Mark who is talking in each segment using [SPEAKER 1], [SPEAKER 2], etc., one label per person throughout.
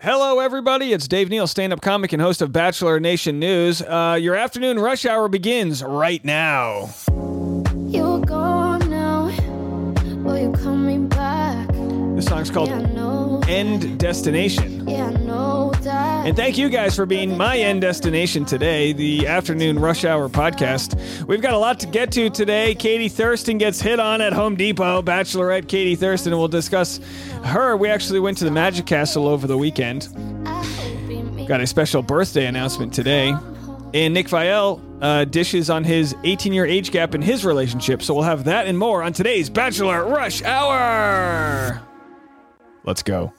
[SPEAKER 1] Hello, everybody. It's Dave Neal, stand up comic and host of Bachelor Nation News. Uh, your afternoon rush hour begins right now.
[SPEAKER 2] You're gone now. Will you coming back?
[SPEAKER 1] This song's called
[SPEAKER 2] Yeah.
[SPEAKER 1] End Destination.
[SPEAKER 2] Yeah, I know that.
[SPEAKER 1] And thank you guys for being my end destination today, the afternoon rush hour podcast. We've got a lot to get to today. Katie Thurston gets hit on at Home Depot. Bachelorette Katie Thurston. We'll discuss her. We actually went to the Magic Castle over the weekend.
[SPEAKER 2] I hope you mean
[SPEAKER 1] Got a special birthday announcement today. And Nick Viall uh, dishes on his 18 year age gap in his relationship. So we'll have that and more on today's Bachelor Rush Hour. Let's go.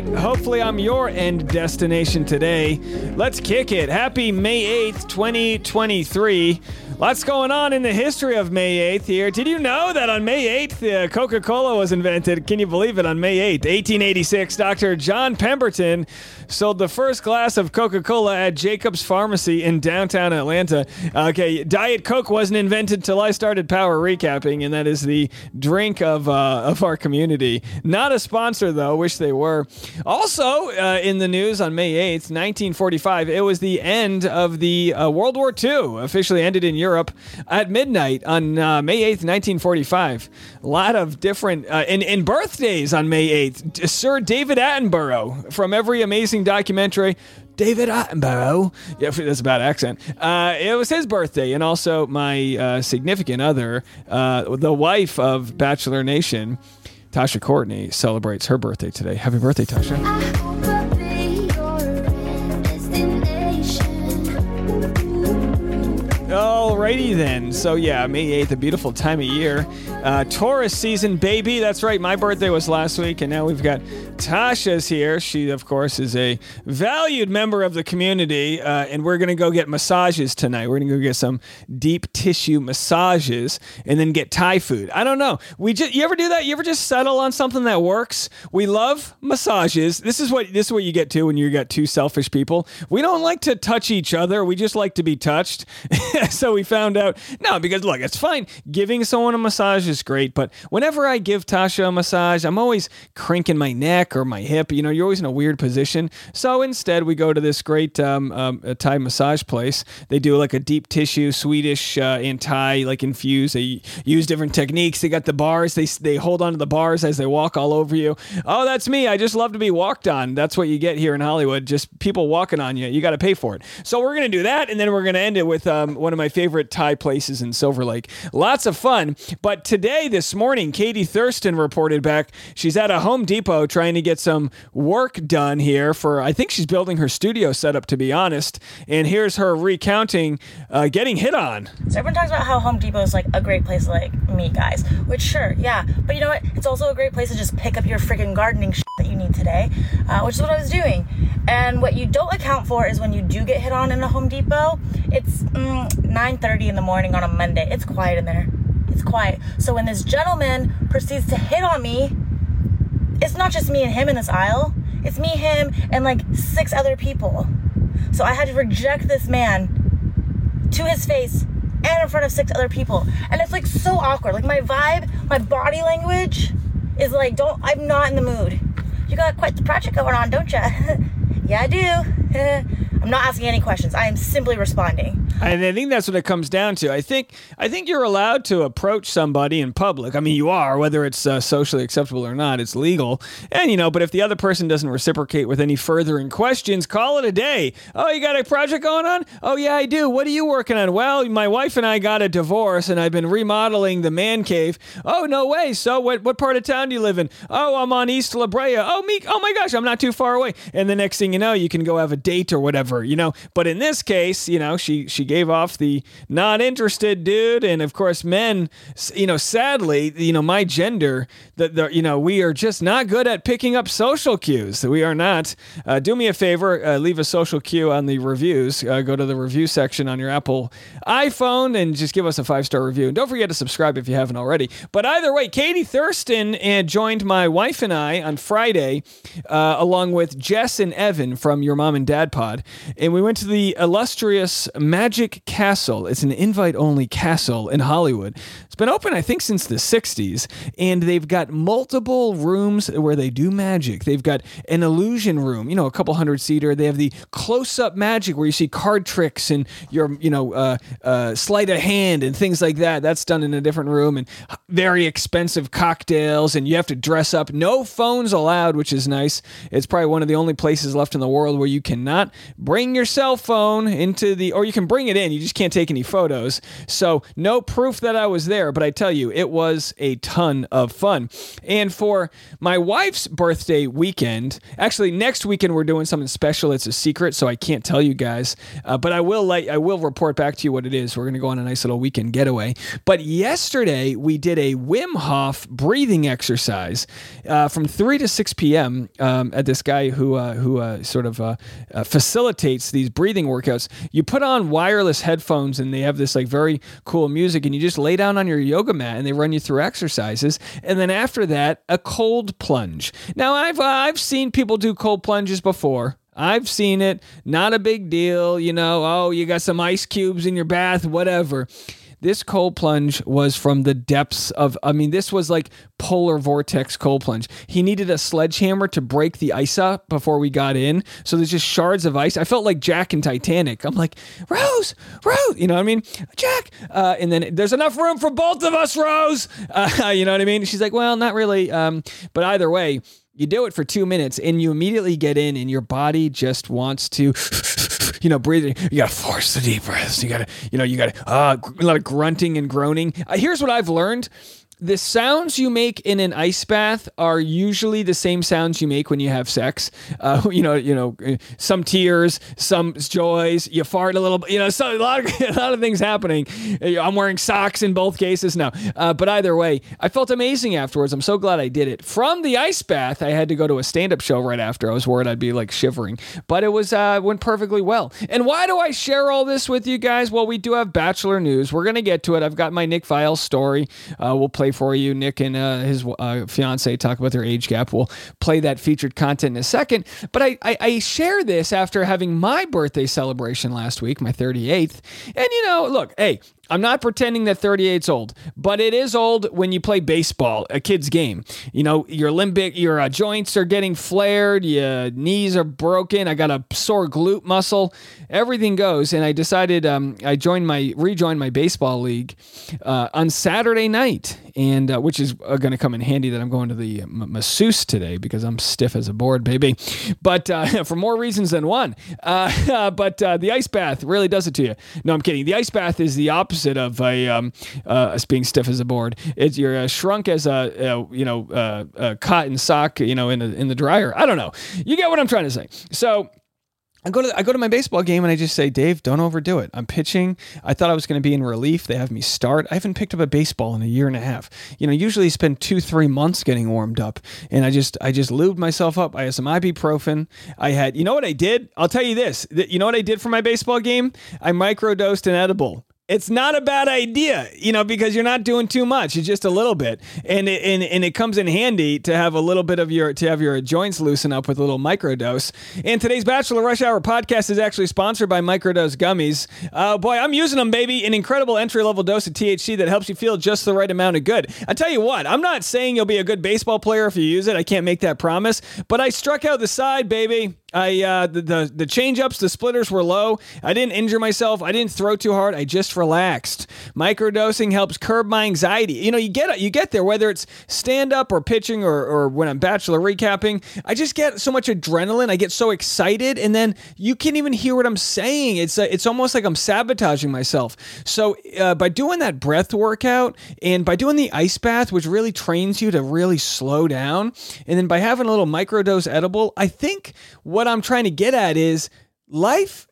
[SPEAKER 1] Hopefully, I'm your end destination today. Let's kick it. Happy May 8th, 2023. Lots going on in the history of May 8th here. Did you know that on May 8th, uh, Coca Cola was invented? Can you believe it? On May 8th, 1886, Dr. John Pemberton sold the first glass of Coca Cola at Jacob's Pharmacy in downtown Atlanta. Okay, Diet Coke wasn't invented till I started power recapping, and that is the drink of, uh, of our community. Not a sponsor, though. Wish they were. Also, uh, in the news on May 8th, 1945, it was the end of the uh, World War II, officially ended in Europe at midnight on uh, May 8th, 1945. A lot of different, uh, and, and birthdays on May 8th. Sir David Attenborough from every amazing documentary. David Attenborough. Yeah, that's a bad accent. Uh, it was his birthday, and also my uh, significant other, uh, the wife of Bachelor Nation, Tasha Courtney, celebrates her birthday today. Happy birthday, Tasha. Alrighty then. So yeah, May 8th, a beautiful time of year. Uh, Taurus season, baby. That's right. My birthday was last week, and now we've got Tasha's here. She, of course, is a valued member of the community, uh, and we're gonna go get massages tonight. We're gonna go get some deep tissue massages, and then get Thai food. I don't know. We just you ever do that? You ever just settle on something that works? We love massages. This is what this is what you get to when you got two selfish people. We don't like to touch each other. We just like to be touched. so we found out no, because look, it's fine. Giving someone a massage is great, but whenever I give Tasha a massage, I'm always cranking my neck or my hip. You know, you're always in a weird position. So instead, we go to this great um, um, Thai massage place. They do like a deep tissue Swedish uh, and Thai like infused. They use different techniques. They got the bars. They they hold onto the bars as they walk all over you. Oh, that's me. I just love to be walked on. That's what you get here in Hollywood. Just people walking on you. You got to pay for it. So we're gonna do that, and then we're gonna end it with um, one of my favorite Thai places in Silver Lake. Lots of fun. But today, this morning, Katie Thurston reported back. She's at a Home Depot trying to get some work done here for. I think she's building her studio setup. To be honest, and here's her recounting uh, getting hit on.
[SPEAKER 3] So everyone talks about how Home Depot is like a great place to like meet guys, which sure, yeah, but you know what? It's also a great place to just pick up your freaking gardening that you need today, uh, which is what I was doing. And what you don't account for is when you do get hit on in a Home Depot. It's mm, 9:30 in the morning on a Monday. It's quiet in there. It's quiet. So when this gentleman proceeds to hit on me, it's not just me and him in this aisle. It's me, him, and like six other people. So I had to reject this man to his face and in front of six other people. And it's like so awkward. Like my vibe, my body language is like, don't, I'm not in the mood. You got quite the project going on, don't you? yeah, I do. I'm not asking any questions. I am simply responding.
[SPEAKER 1] And I think that's what it comes down to. I think I think you're allowed to approach somebody in public. I mean, you are, whether it's uh, socially acceptable or not. It's legal, and you know. But if the other person doesn't reciprocate with any furthering questions, call it a day. Oh, you got a project going on? Oh, yeah, I do. What are you working on? Well, my wife and I got a divorce, and I've been remodeling the man cave. Oh, no way. So, what what part of town do you live in? Oh, I'm on East La Brea. Oh, me. Oh my gosh, I'm not too far away. And the next thing you know, you can go have a date or whatever whatever, you know. But in this case, you know, she she gave off the not interested dude, and of course, men, you know, sadly, you know, my gender, that the you know, we are just not good at picking up social cues. We are not. Uh, do me a favor, uh, leave a social cue on the reviews. Uh, go to the review section on your Apple iPhone and just give us a five star review. And don't forget to subscribe if you haven't already. But either way, Katie Thurston and joined my wife and I on Friday, uh, along with Jess and Evan from Your Mom and Dad Pod, and we went to the illustrious Magic Castle. It's an invite only castle in Hollywood. It's been open, I think, since the 60s, and they've got multiple rooms where they do magic. They've got an illusion room, you know, a couple hundred seater. They have the close up magic where you see card tricks and your, you know, uh, uh, sleight of hand and things like that. That's done in a different room, and very expensive cocktails, and you have to dress up. No phones allowed, which is nice. It's probably one of the only places left in the world where you cannot bring your cell phone into the, or you can bring it in, you just can't take any photos. So, no proof that I was there, but I tell you, it was a ton of fun. And for my wife's birthday weekend, actually, next weekend we're doing something special. It's a secret, so I can't tell you guys, uh, but I will let, I will report back to you what it is. We're going to go on a nice little weekend getaway. But yesterday we did a Wim Hof breathing exercise uh, from 3 to 6 p.m. Um, at this guy who uh, who uh, sort of uh, these breathing workouts. You put on wireless headphones and they have this like very cool music, and you just lay down on your yoga mat and they run you through exercises. And then after that, a cold plunge. Now I've uh, I've seen people do cold plunges before. I've seen it. Not a big deal, you know. Oh, you got some ice cubes in your bath, whatever. This cold plunge was from the depths of, I mean, this was like polar vortex cold plunge. He needed a sledgehammer to break the ice up before we got in. So there's just shards of ice. I felt like Jack in Titanic. I'm like, Rose, Rose, you know what I mean? Jack. Uh, and then there's enough room for both of us, Rose. Uh, you know what I mean? She's like, well, not really. Um, but either way, you do it for two minutes and you immediately get in and your body just wants to you know breathing. You gotta force the deep breaths. You gotta you know you gotta uh, a lot of grunting and groaning. Uh, here's what i've learned the sounds you make in an ice bath are usually the same sounds you make when you have sex. Uh, you know, you know, uh, some tears, some joys. You fart a little, bit, you know, so a lot of a lot of things happening. Uh, I'm wearing socks in both cases now, uh, but either way, I felt amazing afterwards. I'm so glad I did it. From the ice bath, I had to go to a stand-up show right after. I was worried I'd be like shivering, but it was uh, went perfectly well. And why do I share all this with you guys? Well, we do have Bachelor news. We're gonna get to it. I've got my Nick Viall's story. Uh, we'll play for you. Nick and uh, his uh, fiance talk about their age gap. We'll play that featured content in a second. But I, I, I share this after having my birthday celebration last week, my 38th. And you know, look, hey, I'm not pretending that 38's old, but it is old when you play baseball, a kid's game. You know, your limbic, your uh, joints are getting flared, your knees are broken. I got a sore glute muscle. Everything goes, and I decided um, I joined my rejoined my baseball league uh, on Saturday night, and uh, which is uh, going to come in handy that I'm going to the m- masseuse today because I'm stiff as a board, baby. But uh, for more reasons than one. Uh, but uh, the ice bath really does it to you. No, I'm kidding. The ice bath is the opposite of a um, uh, being stiff as a board. It's you're uh, shrunk as a, a you know a cotton sock, you know, in the in the dryer. I don't know. You get what I'm trying to say. So. I go to I go to my baseball game and I just say, Dave, don't overdo it. I'm pitching. I thought I was going to be in relief. They have me start. I haven't picked up a baseball in a year and a half. You know, usually spend two three months getting warmed up, and I just I just lubed myself up. I had some ibuprofen. I had you know what I did? I'll tell you this. You know what I did for my baseball game? I microdosed an edible. It's not a bad idea, you know, because you're not doing too much. It's just a little bit, and it, and and it comes in handy to have a little bit of your to have your joints loosen up with a little microdose. And today's Bachelor Rush Hour podcast is actually sponsored by Microdose gummies. Uh, boy, I'm using them, baby. An incredible entry level dose of THC that helps you feel just the right amount of good. I tell you what, I'm not saying you'll be a good baseball player if you use it. I can't make that promise, but I struck out the side, baby. I uh, the the, the change ups, the splitters were low. I didn't injure myself. I didn't throw too hard. I just relaxed. Microdosing helps curb my anxiety. You know, you get you get there whether it's stand up or pitching or or when I'm bachelor recapping. I just get so much adrenaline. I get so excited, and then you can't even hear what I'm saying. It's uh, it's almost like I'm sabotaging myself. So uh, by doing that breath workout and by doing the ice bath, which really trains you to really slow down, and then by having a little microdose edible, I think I'm trying to get at is life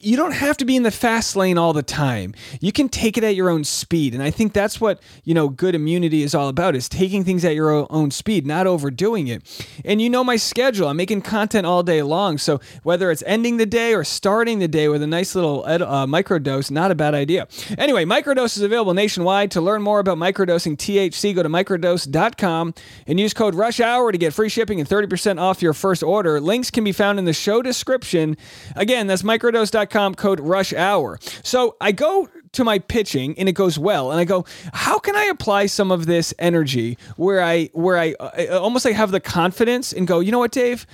[SPEAKER 1] you don't have to be in the fast lane all the time. You can take it at your own speed. And I think that's what, you know, good immunity is all about is taking things at your own speed, not overdoing it. And you know my schedule. I'm making content all day long. So whether it's ending the day or starting the day with a nice little ed- uh, microdose, not a bad idea. Anyway, microdose is available nationwide. To learn more about microdosing THC, go to microdose.com and use code rush hour to get free shipping and 30% off your first order. Links can be found in the show description. Again, that's microdose.com code rush hour. So I go to my pitching and it goes well and I go how can I apply some of this energy where I where I uh, almost like have the confidence and go you know what Dave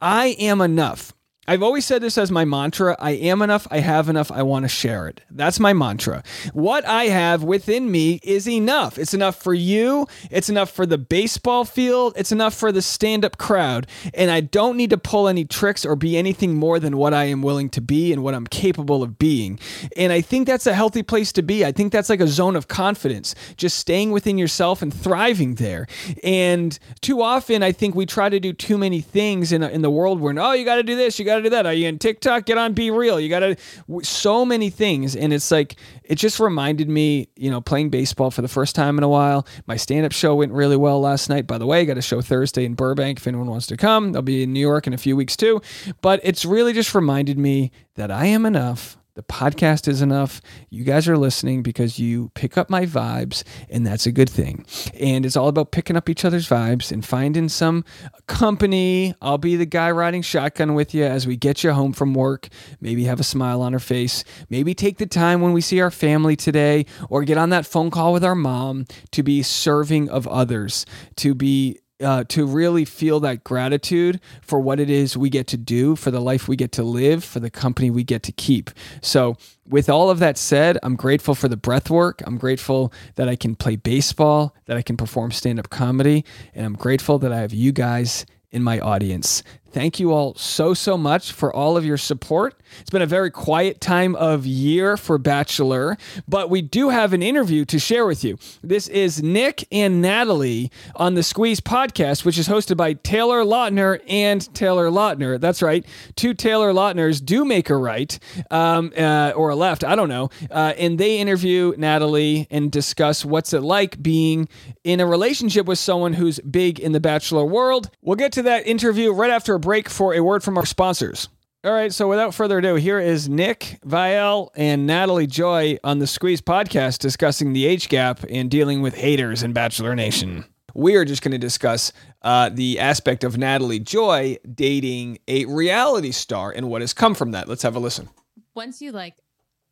[SPEAKER 1] I am enough I've always said this as my mantra I am enough, I have enough, I want to share it. That's my mantra. What I have within me is enough. It's enough for you, it's enough for the baseball field, it's enough for the stand up crowd. And I don't need to pull any tricks or be anything more than what I am willing to be and what I'm capable of being. And I think that's a healthy place to be. I think that's like a zone of confidence, just staying within yourself and thriving there. And too often, I think we try to do too many things in, in the world where, oh, you got to do this, you got to do that. Are you in TikTok? Get on Be Real. You got to, so many things. And it's like, it just reminded me, you know, playing baseball for the first time in a while. My stand up show went really well last night. By the way, I got a show Thursday in Burbank if anyone wants to come. I'll be in New York in a few weeks too. But it's really just reminded me that I am enough. The podcast is enough. You guys are listening because you pick up my vibes, and that's a good thing. And it's all about picking up each other's vibes and finding some company. I'll be the guy riding shotgun with you as we get you home from work. Maybe have a smile on our face. Maybe take the time when we see our family today or get on that phone call with our mom to be serving of others, to be uh, to really feel that gratitude for what it is we get to do, for the life we get to live, for the company we get to keep. So, with all of that said, I'm grateful for the breath work. I'm grateful that I can play baseball, that I can perform stand up comedy, and I'm grateful that I have you guys in my audience. Thank you all so, so much for all of your support. It's been a very quiet time of year for Bachelor, but we do have an interview to share with you. This is Nick and Natalie on the Squeeze podcast, which is hosted by Taylor Lautner and Taylor Lautner. That's right. Two Taylor Lautners do make a right um, uh, or a left. I don't know. Uh, and they interview Natalie and discuss what's it like being in a relationship with someone who's big in the Bachelor world. We'll get to that interview right after break for a word from our sponsors. All right, so without further ado, here is Nick Viall and Natalie Joy on the Squeeze podcast discussing the age gap and dealing with haters in Bachelor Nation. We are just going to discuss uh, the aspect of Natalie Joy dating a reality star and what has come from that. Let's have a listen.
[SPEAKER 4] once you like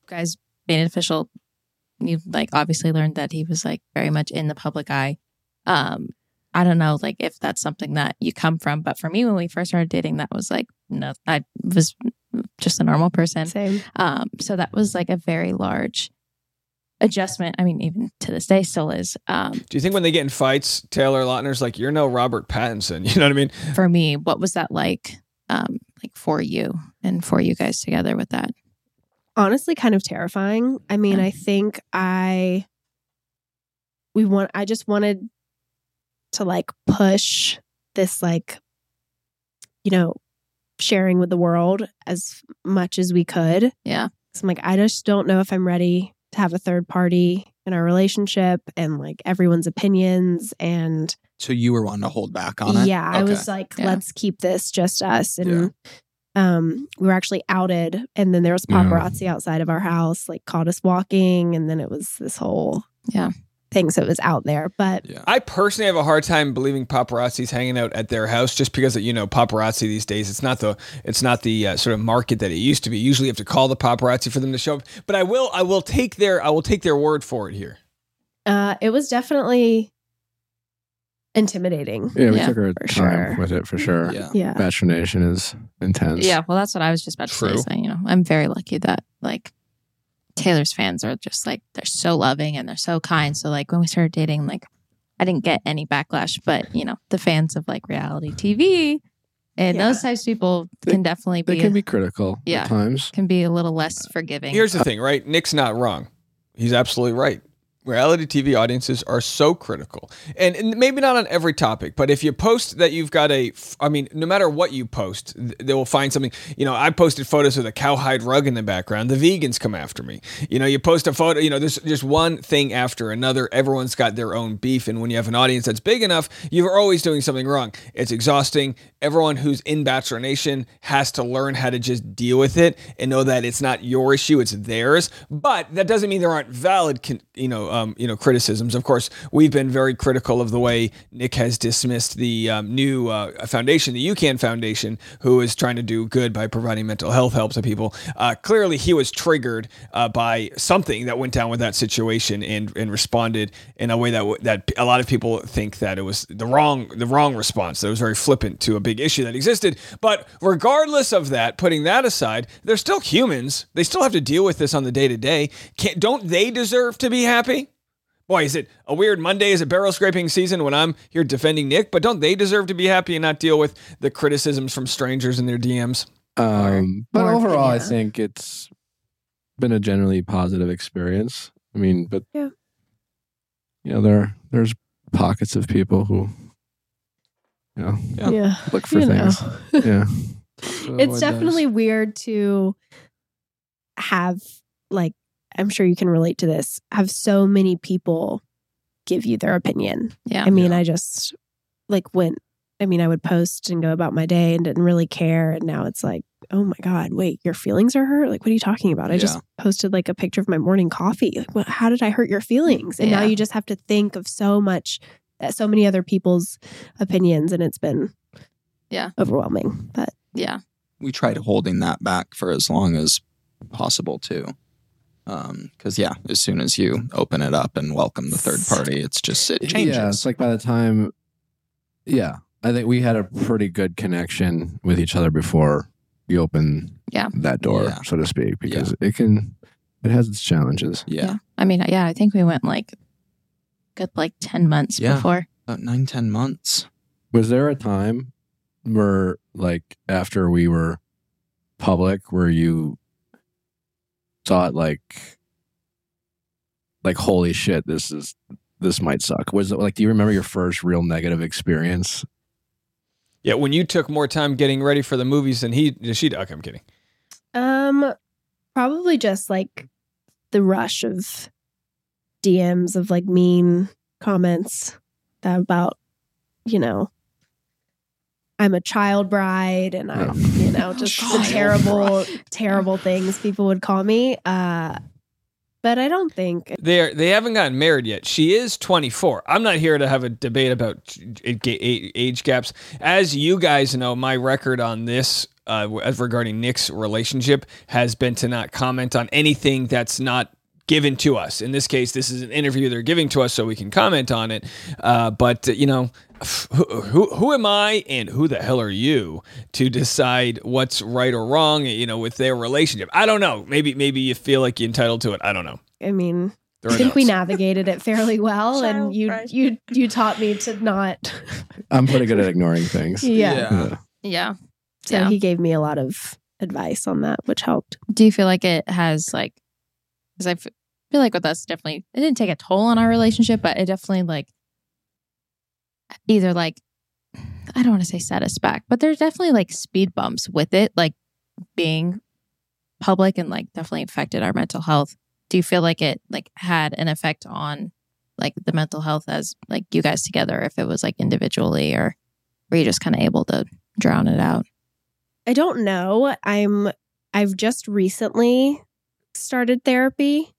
[SPEAKER 4] guys made it official, you like obviously learned that he was like very much in the public eye. Um, I don't know like if that's something that you come from, but for me when we first started dating, that was like no, I was just a normal person.
[SPEAKER 5] Same.
[SPEAKER 4] Um, so that was like a very large adjustment. I mean, even to this day, still is. Um,
[SPEAKER 1] Do you think when they get in fights, Taylor Lautner's like, you're no Robert Pattinson? You know what I mean?
[SPEAKER 4] for me, what was that like? Um, like for you and for you guys together with that?
[SPEAKER 5] Honestly, kind of terrifying. I mean,
[SPEAKER 4] Yeah.
[SPEAKER 5] I think I we want I just wanted to like push this like you know sharing with the world as much as we could.
[SPEAKER 4] Yeah.
[SPEAKER 5] So I'm like, I just don't know if I'm ready to have a third party in our relationship and like everyone's opinions and
[SPEAKER 6] So you were wanting to hold back on it?
[SPEAKER 5] yeah i was like
[SPEAKER 4] Yeah.
[SPEAKER 5] let's keep this just us and um we were actually outed and then there was
[SPEAKER 6] Yeah.
[SPEAKER 5] paparazzi outside of our house like caught us walking and then it was this whole
[SPEAKER 4] Yeah.
[SPEAKER 5] Thing so it was out there but
[SPEAKER 6] Yeah.
[SPEAKER 1] I personally have a hard time believing paparazzi's hanging out at their house just because you know paparazzi these days. It's not the it's not the uh, sort of market that it used to be. Usually, you have to call the paparazzi for them to show up. But I will I will take their I will take their word for it here.
[SPEAKER 5] uh it was definitely intimidating
[SPEAKER 7] Yeah, we
[SPEAKER 4] Yeah,
[SPEAKER 7] took our time
[SPEAKER 5] sure.
[SPEAKER 7] with it for sure.
[SPEAKER 6] Yeah.
[SPEAKER 5] yeah
[SPEAKER 7] Bachelor Nation is intense.
[SPEAKER 4] Yeah, well, that's what I was just about to
[SPEAKER 1] True.
[SPEAKER 4] say. So, you know, I'm very lucky that like Taylor's fans are just like they're so loving and they're so kind. So, like when we started dating, like I didn't get any backlash, but you know, the fans of like reality TV and
[SPEAKER 5] Yeah.
[SPEAKER 4] those types of people
[SPEAKER 7] They-
[SPEAKER 4] can definitely
[SPEAKER 7] They
[SPEAKER 4] be
[SPEAKER 7] can be critical
[SPEAKER 4] Yeah.
[SPEAKER 7] at times.
[SPEAKER 4] can be a little less forgiving.
[SPEAKER 1] Here's the thing, right? Nick's not wrong. He's absolutely right. Reality TV audiences are so critical, and, and maybe not on every topic, but if you post that you've got a, I mean, no matter what you post, they will find something. You know, I posted photos with a cowhide rug in the background. The vegans come after me. You know, you post a photo. You know, there's just one thing after another. Everyone's got their own beef, and when you have an audience that's big enough, you're always doing something wrong. It's exhausting. Everyone who's in Bachelor Nation has to learn how to just deal with it and know that it's not your issue, it's theirs. But that doesn't mean there aren't valid, you know, um, you know, criticisms. Of course, we've been very critical of the way Nick has dismissed the um, new uh, foundation, the UCAN Foundation, who is trying to do good by providing mental health help to people. Uh, clearly, he was triggered uh, by something that went down with that situation and and responded in a way that that a lot of people think that it was the wrong the wrong response. That was very flippant to a big issue that existed. But regardless of that, putting that aside, they're still humans. They still have to deal with this on the day to day. Don't they deserve to be happy? Boy, is it a weird Monday? Is it barrel scraping season when I'm here defending Nick? But don't they deserve to be happy and not deal with the criticisms from strangers in their DMs?
[SPEAKER 7] Um, but
[SPEAKER 5] More
[SPEAKER 7] overall, I think it's been a generally positive experience. I mean, but
[SPEAKER 5] Yeah.
[SPEAKER 7] you know, there there's pockets of people who, you know,
[SPEAKER 6] Yeah.
[SPEAKER 5] Yeah.
[SPEAKER 7] look for
[SPEAKER 5] You know.
[SPEAKER 7] things. Yeah, So
[SPEAKER 5] it's
[SPEAKER 7] it
[SPEAKER 5] definitely
[SPEAKER 7] does.
[SPEAKER 5] weird to have like i'm sure you can relate to this have so many people give you their opinion
[SPEAKER 4] Yeah.
[SPEAKER 5] i mean
[SPEAKER 6] Yeah.
[SPEAKER 5] i just like went i mean i would post and go about my day and didn't really care and now it's like oh my god wait your feelings are hurt like what are you talking about i just posted like a picture of my morning coffee like what, how did i hurt your feelings and now you just have to think of so much uh, so many other people's opinions and it's been
[SPEAKER 4] Yeah.
[SPEAKER 5] overwhelming but
[SPEAKER 4] Yeah.
[SPEAKER 6] we tried holding that back for as long as possible too. Um, because yeah, as soon as you open it up and welcome the third party, it's just it changes.
[SPEAKER 7] Yeah, it's like by the time, yeah, I think we had a pretty good connection with each other before you open
[SPEAKER 4] Yeah.
[SPEAKER 7] that door,
[SPEAKER 6] Yeah.
[SPEAKER 7] so to speak, because it can, it has its challenges.
[SPEAKER 6] yeah,
[SPEAKER 4] I mean, yeah, I think we went like good like 10 months
[SPEAKER 6] Yeah.
[SPEAKER 4] before.
[SPEAKER 6] about nine ten months.
[SPEAKER 7] Was there a time where, like, after we were public, where you thought, like, like, holy shit, this is this might suck? Was it like, do you remember your first real negative experience?
[SPEAKER 1] Yeah, when you took more time getting ready for the movies than he, she. Okay, I'm kidding.
[SPEAKER 5] Um, probably just like the rush of DMs of like mean comments that about, you know, I'm a child bride and I'm, you know, just the
[SPEAKER 6] Child
[SPEAKER 5] terrible, terrible things people would call me. Uh, but I don't think
[SPEAKER 1] They are, they haven't gotten married yet. She is 24. I'm not here to have a debate about a- a- age gaps. As you guys know, my record on this uh, as regarding Nick's relationship has been to not comment on anything that's not given to us. In this case, this is an interview they're giving to us so we can comment on it. Uh, but uh, you know, who, who who am I and who the hell are you to decide what's right or wrong? You know, with their relationship. I don't know. Maybe maybe you feel like you're entitled to it. I don't know.
[SPEAKER 5] I mean, I think we navigated it fairly well, and you
[SPEAKER 3] bride.
[SPEAKER 5] you you taught me to not.
[SPEAKER 7] I'm pretty good at ignoring things.
[SPEAKER 5] yeah.
[SPEAKER 7] Yeah.
[SPEAKER 4] Yeah.
[SPEAKER 5] So
[SPEAKER 4] yeah.
[SPEAKER 5] he gave me a lot of advice on that, which helped.
[SPEAKER 4] Do you feel like it has like, because I f- feel like with us, definitely, it didn't take a toll on our relationship, but it definitely like either like, I don't want to say set us back, but there's definitely like speed bumps with it, like being public and like definitely affected our mental health. Do you feel like it like had an effect on like the mental health as like you guys together, if it was like individually or were you just kind of able to drown it out?
[SPEAKER 5] I don't know. I'm I've just recently started therapy,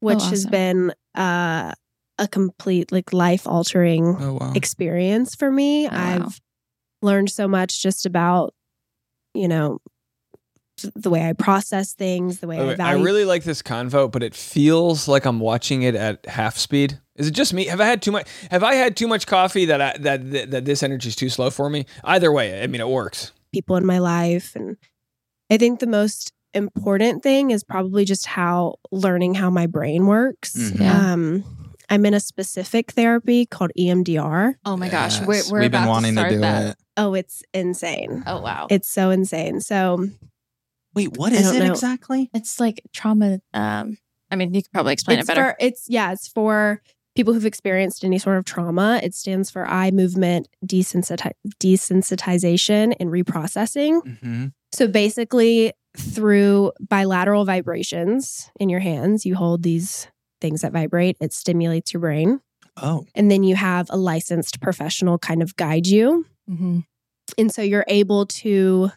[SPEAKER 5] which has
[SPEAKER 4] awesome.
[SPEAKER 5] been uh, a complete like life altering
[SPEAKER 6] Oh wow.
[SPEAKER 5] experience for me.
[SPEAKER 4] Oh, wow.
[SPEAKER 5] I've learned so much just about you know the way I process things, the way
[SPEAKER 1] Wait,
[SPEAKER 5] I
[SPEAKER 1] wait, I really like this convo, but it feels like I'm watching it at half speed. Is it just me? Have I had too much? Have I had too much coffee that I, that, that that this energy is too slow for me? Either way, I mean, it works.
[SPEAKER 5] people in my life and I think the most important thing is probably just how learning how my brain works.
[SPEAKER 6] Mhm.
[SPEAKER 4] Yeah.
[SPEAKER 5] Um I'm in a specific therapy called EMDR.
[SPEAKER 4] Oh my gosh,
[SPEAKER 6] Yes.
[SPEAKER 4] we're, we're
[SPEAKER 6] We've been
[SPEAKER 4] about
[SPEAKER 6] wanting
[SPEAKER 4] to
[SPEAKER 6] to,
[SPEAKER 4] start
[SPEAKER 6] do
[SPEAKER 4] that.
[SPEAKER 6] it.
[SPEAKER 5] Oh, it's insane.
[SPEAKER 4] Oh wow,
[SPEAKER 5] It's so insane. So
[SPEAKER 6] Wait, what
[SPEAKER 5] I
[SPEAKER 6] is
[SPEAKER 5] don't
[SPEAKER 6] it
[SPEAKER 5] know.
[SPEAKER 6] exactly?
[SPEAKER 4] it's like trauma. Um, I mean, you could probably explain
[SPEAKER 5] it's
[SPEAKER 4] it better.
[SPEAKER 5] For, it's yeah, it's for people who've experienced any sort of trauma. It stands for eye movement desensiti- desensitization and reprocessing.
[SPEAKER 6] Mm-hmm.
[SPEAKER 5] So basically, through bilateral vibrations in your hands, you hold these things that vibrate. It stimulates your brain,
[SPEAKER 6] Oh,
[SPEAKER 5] and then you have a licensed professional kind of guide you,
[SPEAKER 4] hmm
[SPEAKER 5] and so you're able to.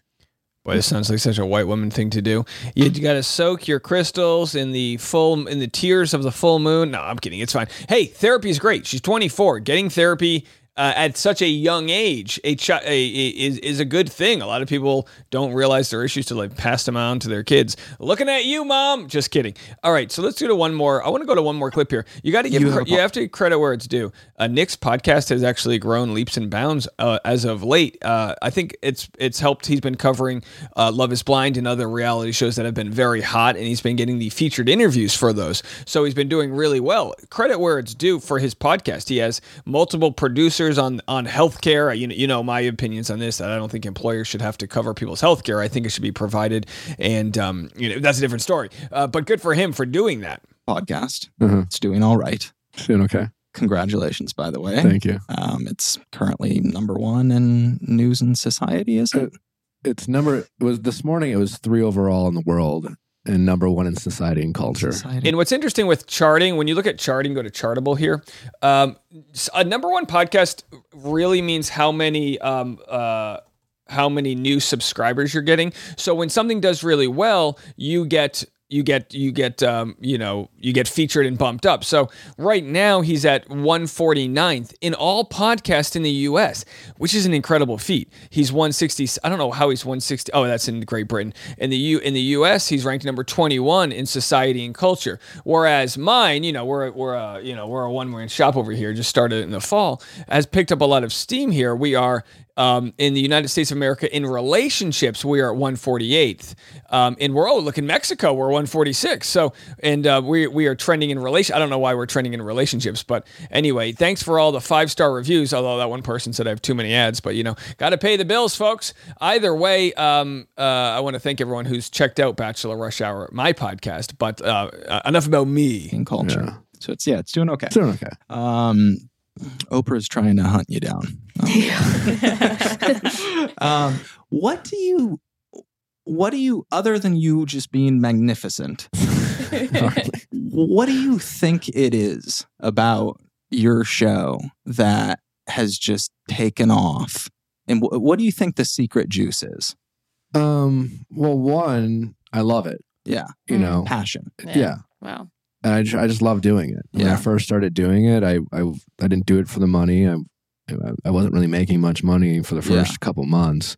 [SPEAKER 1] Boy, this sounds like such a white woman thing to do. You, you got to soak your crystals in the full in the tears of the full moon. No, I'm kidding. It's fine. Hey, therapy is great. She's 24. Getting therapy uh, at such a young age a, chi- a, a is is a good thing. A lot of people don't realize their issues to like pass them on to their kids. Looking at you, mom. Just kidding. All right, so let's do to one more. I want to go to one more clip here. You got to give
[SPEAKER 6] You
[SPEAKER 1] you,
[SPEAKER 6] have
[SPEAKER 1] you have to give credit where it's due. Uh, Nick's podcast has actually grown leaps and bounds uh, as of late. Uh, I think it's it's helped. He's been covering uh, Love Is Blind and other reality shows that have been very hot, and he's been getting the featured interviews for those. So he's been doing really well. Credit where it's due for his podcast. He has multiple producers on on healthcare. You know, you know my opinions on this. That I don't think employers should have to cover people's healthcare. I think it should be provided, and um, you know that's a different story. Uh, but good for him for doing that.
[SPEAKER 6] podcast.
[SPEAKER 7] Mhm.
[SPEAKER 6] It's doing all right.
[SPEAKER 7] Doing okay.
[SPEAKER 6] Congratulations, by the way.
[SPEAKER 7] Thank you.
[SPEAKER 6] Um, it's currently number one in news and society, is it?
[SPEAKER 7] It's number it was this morning. It was three overall in the world and number one in society and culture.
[SPEAKER 6] Society.
[SPEAKER 1] And what's interesting with charting, when you look at charting, go to Chartable here. Um, s- a number one podcast really means how many um, uh, how many new subscribers you're getting. So when something does really well, you get you get you get um, you know you get featured and bumped up. So right now he's at 149th in all podcasts in the U.S., which is an incredible feat. He's 160. I don't know how he's 160. Oh, that's in Great Britain. In the U in the U.S., he's ranked number 21 in society and culture. Whereas mine, you know, we're we're a you know we're a one man shop over here. Just started in the fall, has picked up a lot of steam here. We are um, in the United States of America in relationships, we are at 148th. Um, and we're oh look in Mexico, we're 146. So and uh, we we are trending in relation. I don't know why we're trending in relationships, but anyway, thanks for all the five star reviews. Although that one person said I have too many ads, but you know, got to pay the bills, folks. Either way, um, uh, I want to thank everyone who's checked out Bachelor Rush Hour, my podcast. But uh, uh, enough about me.
[SPEAKER 6] and culture.
[SPEAKER 7] Yeah.
[SPEAKER 6] So it's yeah, it's doing okay.
[SPEAKER 7] It's doing okay.
[SPEAKER 6] Um, Oprah's trying to hunt you down. um, what do you, what do you, other than you just being magnificent, what do you think it is about your show that has just taken off? And wh- what do you think the secret juice is?
[SPEAKER 7] Um. Well, one, I love it.
[SPEAKER 6] Yeah,
[SPEAKER 7] You
[SPEAKER 4] Mm.
[SPEAKER 7] know.
[SPEAKER 6] passion.
[SPEAKER 7] Yeah.
[SPEAKER 4] Wow.
[SPEAKER 7] And I just, I just love doing it. When
[SPEAKER 6] Yeah.
[SPEAKER 7] I first started doing it, I, I I didn't do it for the money. I I wasn't really making much money for the
[SPEAKER 6] Yeah.
[SPEAKER 7] first couple months.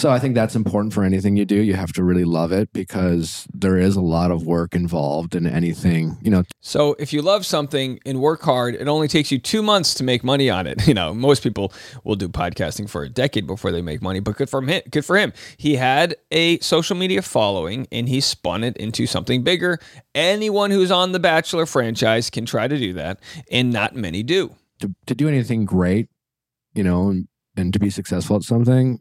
[SPEAKER 7] So I think that's important for anything you do. You have to really love it because there is a lot of work involved in anything. You know,
[SPEAKER 1] So if you love something and work hard, it only takes you two months to make money on it. You know, most people will do podcasting for a decade before they make money, but good for him. Good for him. He had a social media following and he spun it into something bigger. Anyone who's on the Bachelor franchise can try to do that, and not many do.
[SPEAKER 7] to to do anything great, you know, and, and to be successful at something,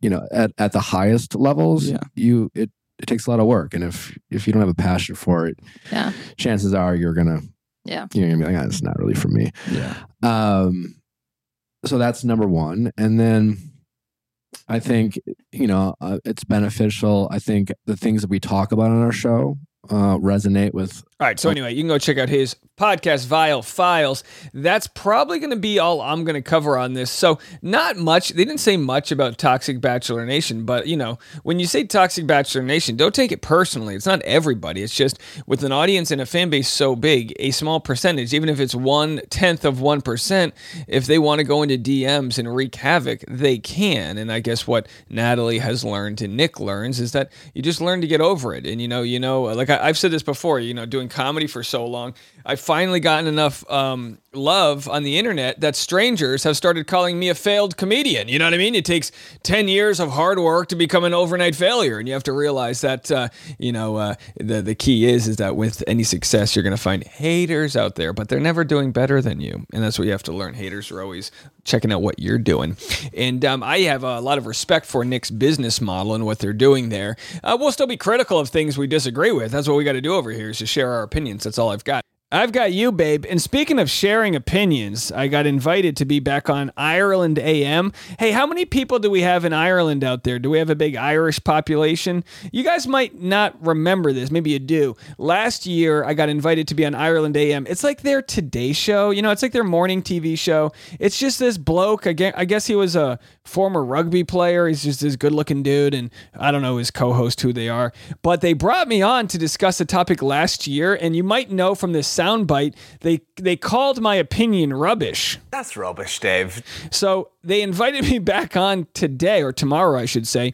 [SPEAKER 7] you know, at, at the highest levels,
[SPEAKER 6] Yeah.
[SPEAKER 7] you it it takes a lot of work, and if if you don't have a passion for it,
[SPEAKER 4] Yeah.
[SPEAKER 7] chances are you're gonna
[SPEAKER 4] Yeah.
[SPEAKER 7] you're gonna be like, ah, it's not really for me.
[SPEAKER 6] Yeah.
[SPEAKER 7] Um, so that's number one, and then I think you know uh, it's beneficial. I think the things that we talk about on our show uh, resonate with
[SPEAKER 1] All right. So anyway, you can go check out his podcast, Viall Files. That's probably going to be all I'm going to cover on this. So not much. They didn't say much about Toxic Bachelor Nation, but you know, when you say Toxic Bachelor Nation, don't take it personally. It's not everybody. It's just with an audience and a fan base so big, a small percentage, even if it's one tenth of one percent, if they want to go into DMs and wreak havoc, they can. And I guess what Natalie has learned and Nick learns is that you just learn to get over it. And you know, you know, like I, I've said this before, you know, doing comedy for so long, I've finally gotten enough um, love on the internet that strangers have started calling me a failed comedian. You know what I mean? It takes 10 years of hard work to become an overnight failure. And you have to realize that, uh, you know, uh, the, the key is, is that with any success, you're going to find haters out there, but they're never doing better than you. And that's what you have to learn. Haters are always checking out what you're doing. And um, I have a lot of respect for Nick's business model and what they're doing there. Uh, we'll still be critical of things we disagree with. That's what we got to do over here is to share our opinions. That's all I've got. I've got you, babe. And speaking of sharing opinions, I got invited to be back on Ireland AM. Hey, how many people do we have in Ireland out there? Do we have a big Irish population? You guys might not remember this. Maybe you do. Last year, I got invited to be on Ireland AM. It's like their Today Show. You know, it's like their morning TV show. It's just this bloke. I I guess he was a former rugby player. He's just this good looking dude. And I don't know his co host who they are. But they brought me on to discuss a topic last year. And you might know from this soundbite, they, they called my opinion rubbish.
[SPEAKER 8] That's rubbish, Dave.
[SPEAKER 1] So they invited me back on today or tomorrow, I should say,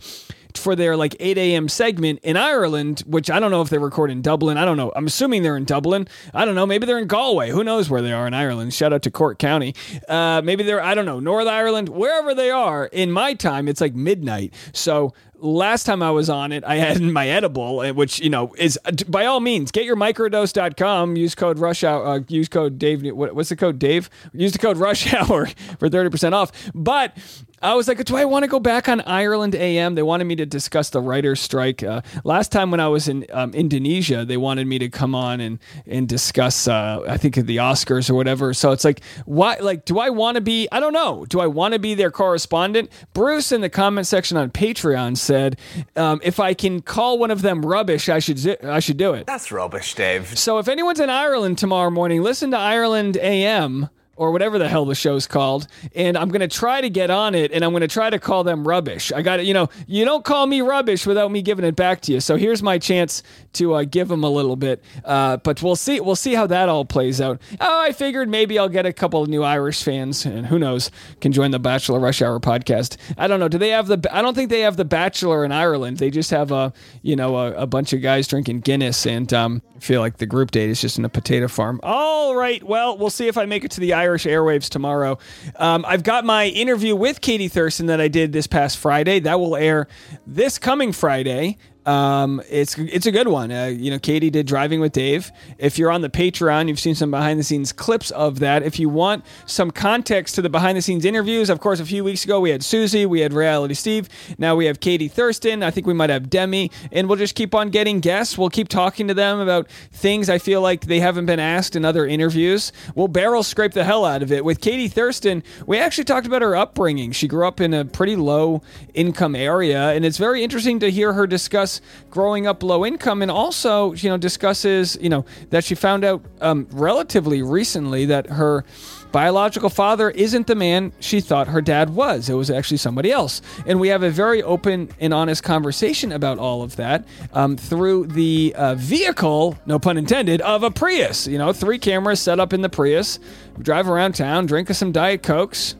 [SPEAKER 1] for their like 8 a.m. segment in Ireland, which I don't know if they record in Dublin. I don't know. I'm assuming they're in Dublin. I don't know. Maybe they're in Galway. Who knows where they are in Ireland? Shout out to Cork County. Uh, maybe they're, I don't know, North Ireland, wherever they are. In my time, it's like midnight. So last time I was on it, I had my edible, uh, which you know is uh, by all means get your microdose.com. Use code rush hour. Uh, use code Dave. What, what's the code Dave? Use the code rush hour for thirty percent off. But I was like, do I want to go back on Ireland AM? They wanted me to discuss the writers' strike. Uh, last time when I was in um, Indonesia, they wanted me to come on and and discuss. Uh, I think the Oscars or whatever. So it's like, why? Like, do I want to be? I don't know. Do I want to be their correspondent? Bruce in the comment section on Patreon said, um, if I can call one of them rubbish, I should zi- I should do it.
[SPEAKER 8] That's rubbish, Dave.
[SPEAKER 1] So if anyone's in Ireland tomorrow morning, listen to Ireland AM or whatever the hell the show's called, and I'm gonna try to get on it, and I'm gonna try to call them rubbish. I got to You know, you don't call me rubbish without me giving it back to you. So here's my chance to uh, give them a little bit, uh, but we'll see. We'll see how that all plays out. Oh, I figured maybe I'll get a couple of new Irish fans, and who knows, can join the Bachelor Rush Hour podcast. I don't know. Do they have the? I don't think they have the Bachelor in Ireland. They just have a, you know, a, a bunch of guys drinking Guinness, and um, I feel like the group date is just in a potato farm. All right. Well, we'll see if I make it to the Irish airwaves tomorrow. Um, I've got my interview with Katie Thurston that I did this past Friday. That will air this coming Friday. Um, it's it's a good one. Uh, you know, Katie did driving with Dave. If you're on the Patreon, you've seen some behind the scenes clips of that. If you want some context to the behind the scenes interviews, of course, a few weeks ago we had Susie, we had Reality Steve. Now we have Katie Thurston. I think we might have Demi, and we'll just keep on getting guests. We'll keep talking to them about things I feel like they haven't been asked in other interviews. We'll barrel scrape the hell out of it. With Katie Thurston, we actually talked about her upbringing. She grew up in a pretty low income area, and it's very interesting to hear her discuss growing up low income and also you know discusses you know that she found out um, relatively recently that her biological father isn't the man she thought her dad was. It was actually somebody else. And we have a very open and honest conversation about all of that um, through the uh, vehicle no pun intended of a prius. You know three cameras set up in the prius. Drive around town drink some diet cokes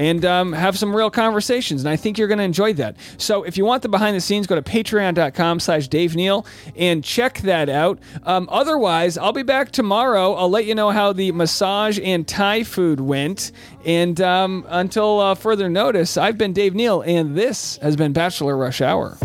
[SPEAKER 1] and um, have some real conversations. And I think you're going to enjoy that. So if you want the behind the scenes, go to patreon.com slash Dave Neal and check that out. Um, otherwise, I'll be back tomorrow. I'll let you know how the massage and Thai food went. And um, until uh, further notice, I've been Dave Neal, and this has been Bachelor Rush Hour.